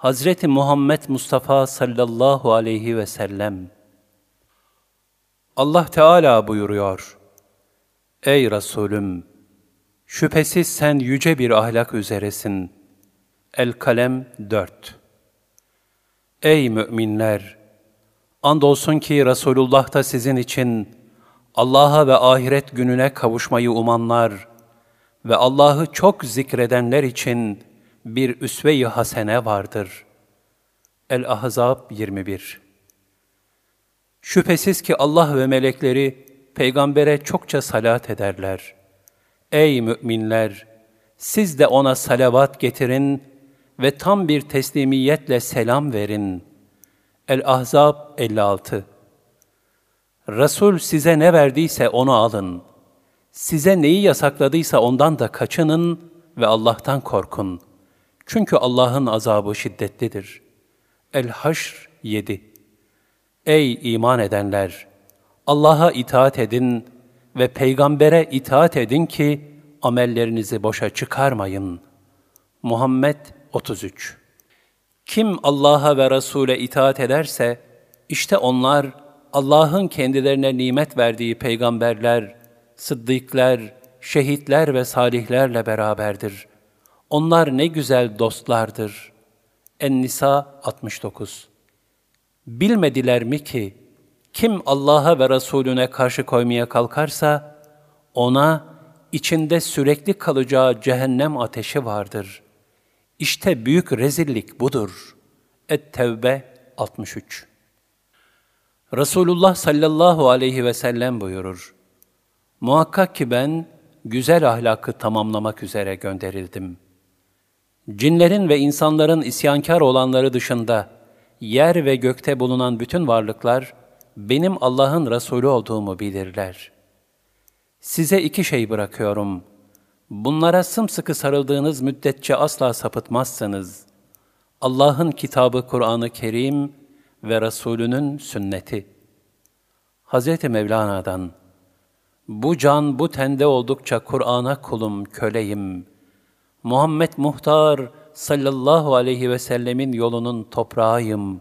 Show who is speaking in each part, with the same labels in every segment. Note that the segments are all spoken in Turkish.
Speaker 1: Hazreti Muhammed Mustafa sallallahu aleyhi ve sellem Allah Teala buyuruyor. Ey Resulüm! Şüphesiz sen yüce bir ahlak üzeresin. El-Kalem 4 Ey müminler! Andolsun ki Resulullah da sizin için Allah'a ve ahiret gününe kavuşmayı umanlar ve Allah'ı çok zikredenler için bir üsve-i hasene vardır. El-Ahzab 21 Şüphesiz ki Allah ve melekleri peygambere çokça salat ederler. Ey müminler! Siz de ona salavat getirin ve tam bir teslimiyetle selam verin. El-Ahzab 56 Resul size ne verdiyse onu alın. Size neyi yasakladıysa ondan da kaçının ve Allah'tan korkun. Çünkü Allah'ın azabı şiddetlidir. El-Haşr 7 Ey iman edenler! Allah'a itaat edin ve peygambere itaat edin ki amellerinizi boşa çıkarmayın. Muhammed 33 Kim Allah'a ve Resul'e itaat ederse, işte onlar Allah'ın kendilerine nimet verdiği peygamberler, sıddıklar, şehitler ve salihlerle beraberdir. Onlar ne güzel dostlardır. En-Nisa 69 Bilmediler mi ki, kim Allah'a ve Resulüne karşı koymaya kalkarsa, ona içinde sürekli kalacağı cehennem ateşi vardır. İşte büyük rezillik budur. Et-Tevbe 63 Resulullah sallallahu aleyhi ve sellem buyurur. Muhakkak ki ben güzel ahlakı tamamlamak üzere gönderildim. Cinlerin ve insanların isyankar olanları dışında yer ve gökte bulunan bütün varlıklar benim Allah'ın Resulü olduğumu bilirler. Size iki şey bırakıyorum. Bunlara sımsıkı sarıldığınız müddetçe asla sapıtmazsınız. Allah'ın kitabı Kur'an-ı Kerim ve Resulünün sünneti. Hz. Mevlana'dan Bu can bu tende oldukça Kur'an'a kulum, köleyim. Muhammed Muhtar sallallahu aleyhi ve sellemin yolunun toprağıyım.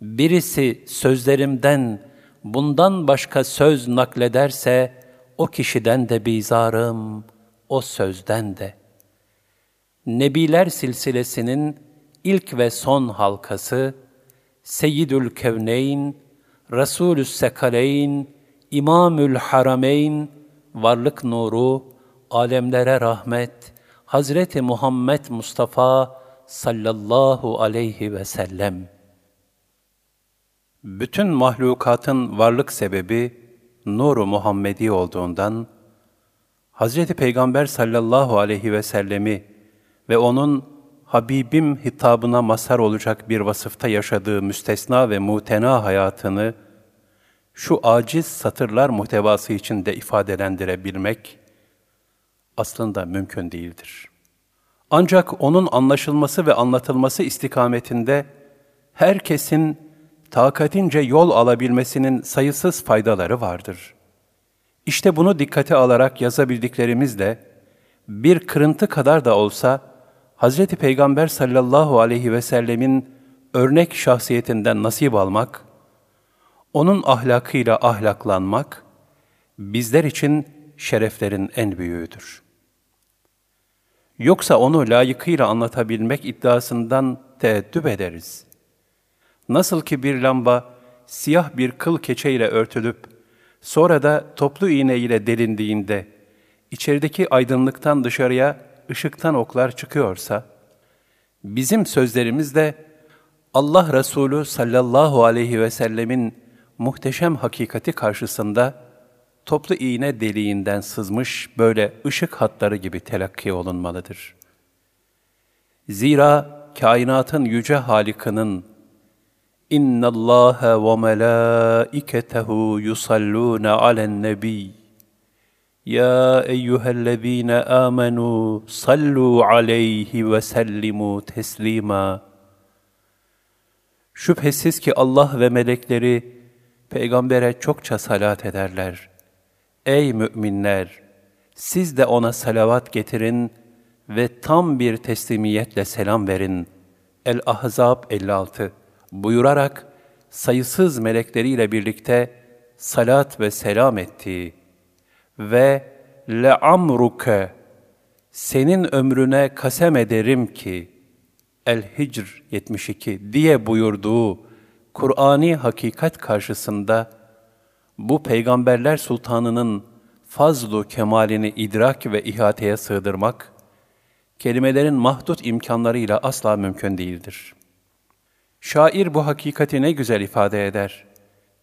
Speaker 1: Birisi sözlerimden bundan başka söz naklederse, o kişiden de bizarım, o sözden de. Nebiler silsilesinin ilk ve son halkası, Seyyidül Kevneyn, Resulü Sekaleyn, İmamül Harameyn, Varlık Nuru, alemlere rahmet, Hazreti Muhammed Mustafa sallallahu aleyhi ve sellem. Bütün mahlukatın varlık sebebi nuru Muhammedi olduğundan, Hazreti Peygamber sallallahu aleyhi ve sellemi ve onun Habibim hitabına mazhar olacak bir vasıfta yaşadığı müstesna ve mutena hayatını şu aciz satırlar muhtevası içinde ifadelendirebilmek aslında mümkün değildir. Ancak onun anlaşılması ve anlatılması istikametinde herkesin takatince yol alabilmesinin sayısız faydaları vardır. İşte bunu dikkate alarak yazabildiklerimizle bir kırıntı kadar da olsa Hz. Peygamber sallallahu aleyhi ve sellemin örnek şahsiyetinden nasip almak, onun ahlakıyla ahlaklanmak, bizler için şereflerin en büyüğüdür. Yoksa onu layıkıyla anlatabilmek iddiasından teeddüp ederiz. Nasıl ki bir lamba siyah bir kıl keçeyle örtülüp, sonra da toplu iğne ile delindiğinde, içerideki aydınlıktan dışarıya ışıktan oklar çıkıyorsa, bizim sözlerimiz de Allah Resulü sallallahu aleyhi ve sellemin muhteşem hakikati karşısında toplu iğne deliğinden sızmış böyle ışık hatları gibi telakki olunmalıdır. Zira kainatın yüce Halikinin İnna Allaha ve melaiketehu yusalluna alen nebi. Ya eyyühellezine amenu sallu aleyhi ve sellimu teslima. Şüphesiz ki Allah ve melekleri peygambere çokça salat ederler. Ey müminler! Siz de ona salavat getirin ve tam bir teslimiyetle selam verin. El-Ahzab 56 buyurarak sayısız melekleriyle birlikte salat ve selam ettiği ve le'amruke senin ömrüne kasem ederim ki El-Hicr 72 diye buyurduğu Kur'ani hakikat karşısında bu peygamberler sultanının fazlu kemalini idrak ve ihateye sığdırmak, kelimelerin mahdut imkanlarıyla asla mümkün değildir. Şair bu hakikati ne güzel ifade eder.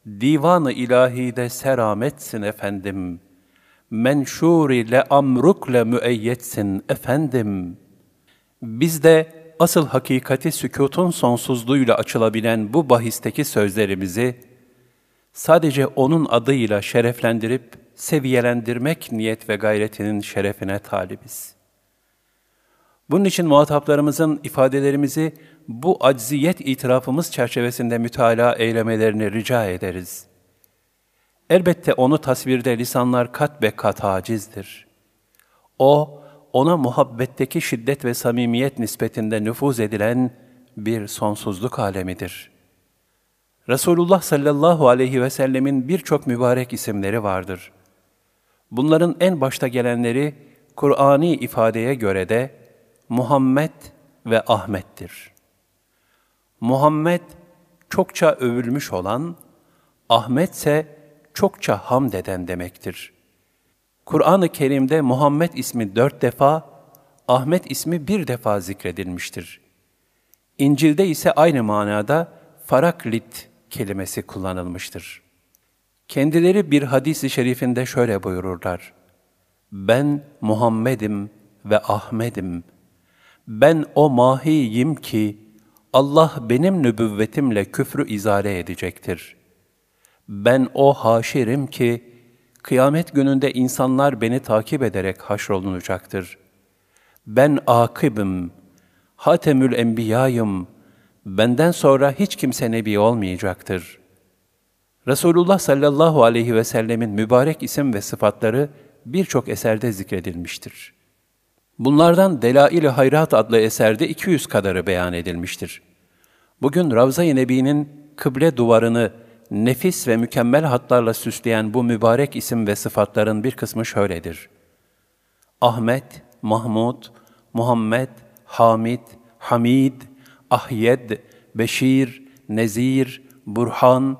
Speaker 1: Divan-ı ilahide serametsin efendim. Menşur ile amrukle müeyyetsin efendim. Biz de asıl hakikati sükutun sonsuzluğuyla açılabilen bu bahisteki sözlerimizi sadece onun adıyla şereflendirip seviyelendirmek niyet ve gayretinin şerefine talibiz. Bunun için muhataplarımızın ifadelerimizi bu acziyet itirafımız çerçevesinde mütalaa eylemelerini rica ederiz. Elbette onu tasvirde lisanlar kat be kat acizdir. O, ona muhabbetteki şiddet ve samimiyet nispetinde nüfuz edilen bir sonsuzluk alemidir. Resulullah sallallahu aleyhi ve sellemin birçok mübarek isimleri vardır. Bunların en başta gelenleri Kur'ani ifadeye göre de Muhammed ve Ahmet'tir. Muhammed çokça övülmüş olan, Ahmet ise çokça hamd eden demektir. Kur'an-ı Kerim'de Muhammed ismi dört defa, Ahmet ismi bir defa zikredilmiştir. İncil'de ise aynı manada faraklit kelimesi kullanılmıştır. Kendileri bir hadis-i şerifinde şöyle buyururlar. Ben Muhammed'im ve Ahmet'im. Ben o mahiyim ki Allah benim nübüvvetimle küfrü izale edecektir. Ben o haşirim ki kıyamet gününde insanlar beni takip ederek haşrolunacaktır. Ben akibim, hatemül enbiyayım, benden sonra hiç kimse nebi olmayacaktır. Resulullah sallallahu aleyhi ve sellemin mübarek isim ve sıfatları birçok eserde zikredilmiştir. Bunlardan Delail-i Hayrat adlı eserde 200 kadarı beyan edilmiştir. Bugün Ravza-i Nebi'nin kıble duvarını nefis ve mükemmel hatlarla süsleyen bu mübarek isim ve sıfatların bir kısmı şöyledir. Ahmet, Mahmud, Muhammed, Hamid, Hamid, Ahyed, Beşir, Nezir, Burhan,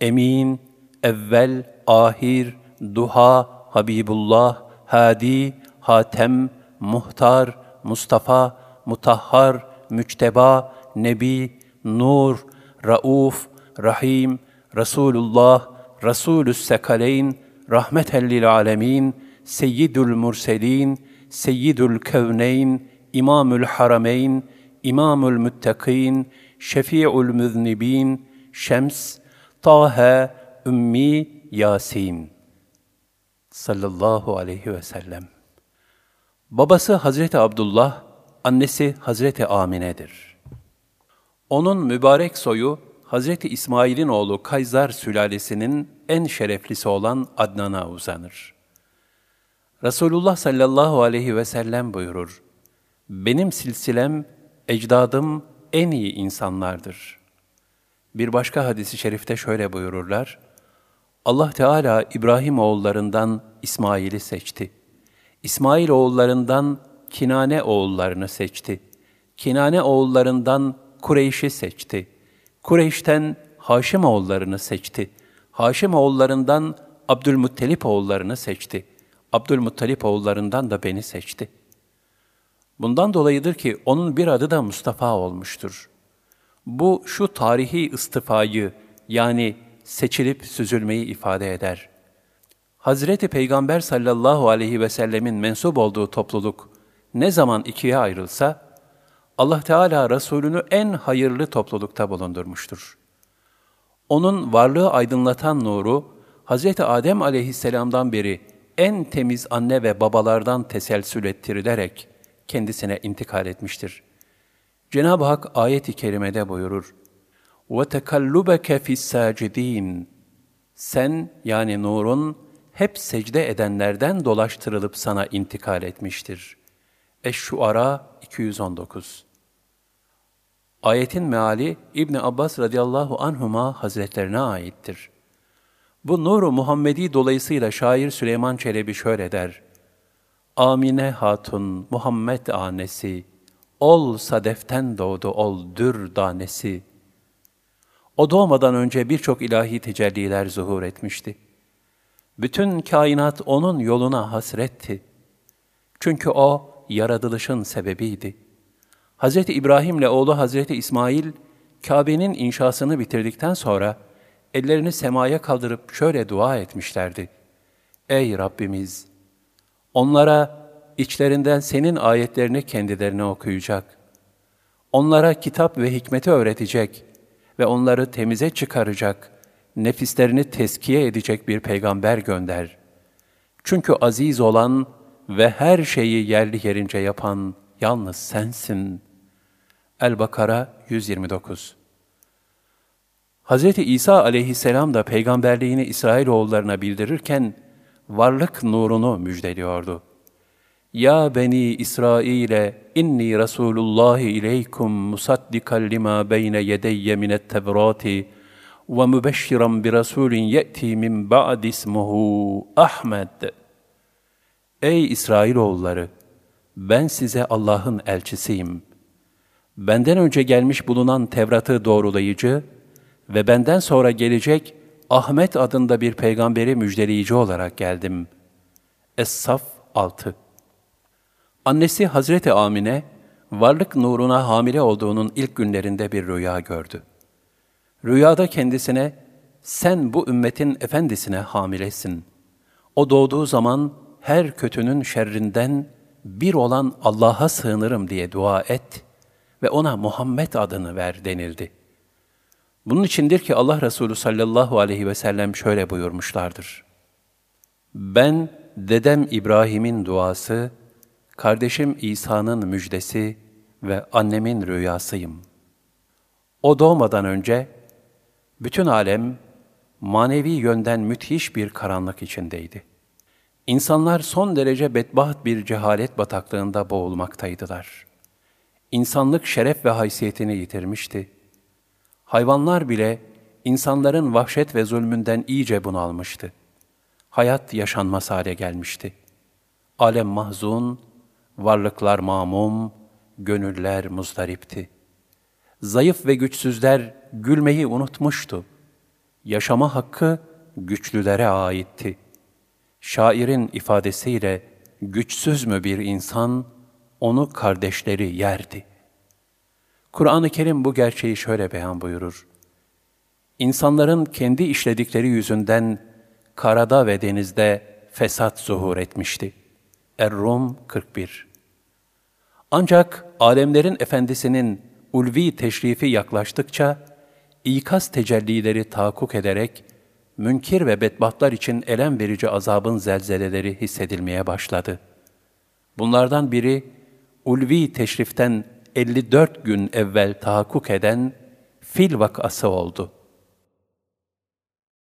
Speaker 1: Emin, Evvel, Ahir, Duha, Habibullah, Hadi, Hatem, Muhtar, Mustafa, Mutahhar, Müçteba, Nebi, Nur, Rauf, Rahim, Resulullah, Resulü's Sekaleyn, Rahmeten lil Alemin, Seyyidül Murselin, Seyyidül Kevneyn, İmamül Harameyn, İmamül Müttakîn, Şefi'ül Müznibin, Şems, Taha, Ümmi, Yasin. Sallallahu aleyhi ve sellem. Babası Hazreti Abdullah, annesi Hazreti Amine'dir. Onun mübarek soyu Hazreti İsmail'in oğlu Kayzar sülalesinin en şereflisi olan Adnan'a uzanır. Resulullah sallallahu aleyhi ve sellem buyurur, Benim silsilem, ecdadım en iyi insanlardır. Bir başka hadisi şerifte şöyle buyururlar, Allah Teala İbrahim oğullarından İsmail'i seçti. İsmail oğullarından Kinane oğullarını seçti. Kinane oğullarından Kureyş'i seçti. Kureyş'ten Haşim oğullarını seçti. Haşim oğullarından Abdülmuttalip oğullarını seçti. Abdülmuttalip oğullarından da beni seçti. Bundan dolayıdır ki onun bir adı da Mustafa olmuştur. Bu şu tarihi istifayı yani seçilip süzülmeyi ifade eder. Hazreti Peygamber sallallahu aleyhi ve sellemin mensup olduğu topluluk ne zaman ikiye ayrılsa, Allah Teala Resulünü en hayırlı toplulukta bulundurmuştur. Onun varlığı aydınlatan nuru, Hz. Adem aleyhisselamdan beri en temiz anne ve babalardan teselsül ettirilerek kendisine intikal etmiştir. Cenab-ı Hak ayet-i kerimede buyurur, وَتَكَلُّبَكَ فِي السَّاجِد۪ينَ Sen yani nurun hep secde edenlerden dolaştırılıp sana intikal etmiştir. Eş-Şuara 219 Ayetin meali İbni Abbas radıyallahu anhuma hazretlerine aittir. Bu nuru Muhammedi dolayısıyla şair Süleyman Çelebi şöyle der. Amine Hatun Muhammed anesi, ol sadeften doğdu ol dür danesi. O doğmadan önce birçok ilahi tecelliler zuhur etmişti. Bütün kainat onun yoluna hasretti. Çünkü o yaratılışın sebebiydi. Hz. İbrahim ile oğlu Hz. İsmail, Kabe'nin inşasını bitirdikten sonra ellerini semaya kaldırıp şöyle dua etmişlerdi. Ey Rabbimiz! Onlara içlerinden senin ayetlerini kendilerine okuyacak. Onlara kitap ve hikmeti öğretecek ve onları temize çıkaracak, nefislerini teskiye edecek bir peygamber gönder. Çünkü aziz olan ve her şeyi yerli yerince yapan yalnız sensin. El-Bakara 129 Hz. İsa aleyhisselam da peygamberliğini İsrailoğullarına bildirirken varlık nurunu müjdeliyordu. Ya beni İsrail'e inni Resulullah ileykum musaddikan lima beyne yedeyye minet tevrati ve mübeşşiran bi rasulin ye'ti min ba'd ismuhu Ahmed. Ey İsrailoğulları! Ben size Allah'ın elçisiyim. Benden önce gelmiş bulunan Tevrat'ı doğrulayıcı ve benden sonra gelecek Ahmet adında bir peygamberi müjdeleyici olarak geldim. Es-Saf 6 Annesi Hazreti Amine, varlık nuruna hamile olduğunun ilk günlerinde bir rüya gördü. Rüyada kendisine, sen bu ümmetin efendisine hamilesin. O doğduğu zaman her kötünün şerrinden bir olan Allah'a sığınırım diye dua et ve ona Muhammed adını ver denildi. Bunun içindir ki Allah Resulü sallallahu aleyhi ve sellem şöyle buyurmuşlardır. Ben dedem İbrahim'in duası, kardeşim İsa'nın müjdesi ve annemin rüyasıyım. O doğmadan önce bütün alem manevi yönden müthiş bir karanlık içindeydi. İnsanlar son derece bedbaht bir cehalet bataklığında boğulmaktaydılar. İnsanlık şeref ve haysiyetini yitirmişti. Hayvanlar bile insanların vahşet ve zulmünden iyice bunalmıştı. Hayat yaşanmaz hale gelmişti. Alem mahzun, varlıklar mamum, gönüller muzdaripti. Zayıf ve güçsüzler gülmeyi unutmuştu. Yaşama hakkı güçlülere aitti. Şairin ifadesiyle güçsüz mü bir insan, onu kardeşleri yerdi. Kur'an-ı Kerim bu gerçeği şöyle beyan buyurur. İnsanların kendi işledikleri yüzünden karada ve denizde fesat zuhur etmişti. Er-Rum 41 Ancak alemlerin efendisinin ulvi teşrifi yaklaştıkça, ikaz tecellileri tahakkuk ederek, münkir ve bedbahtlar için elem verici azabın zelzeleleri hissedilmeye başladı. Bunlardan biri, ulvi teşriften 54 gün evvel tahakkuk eden fil vakası oldu.''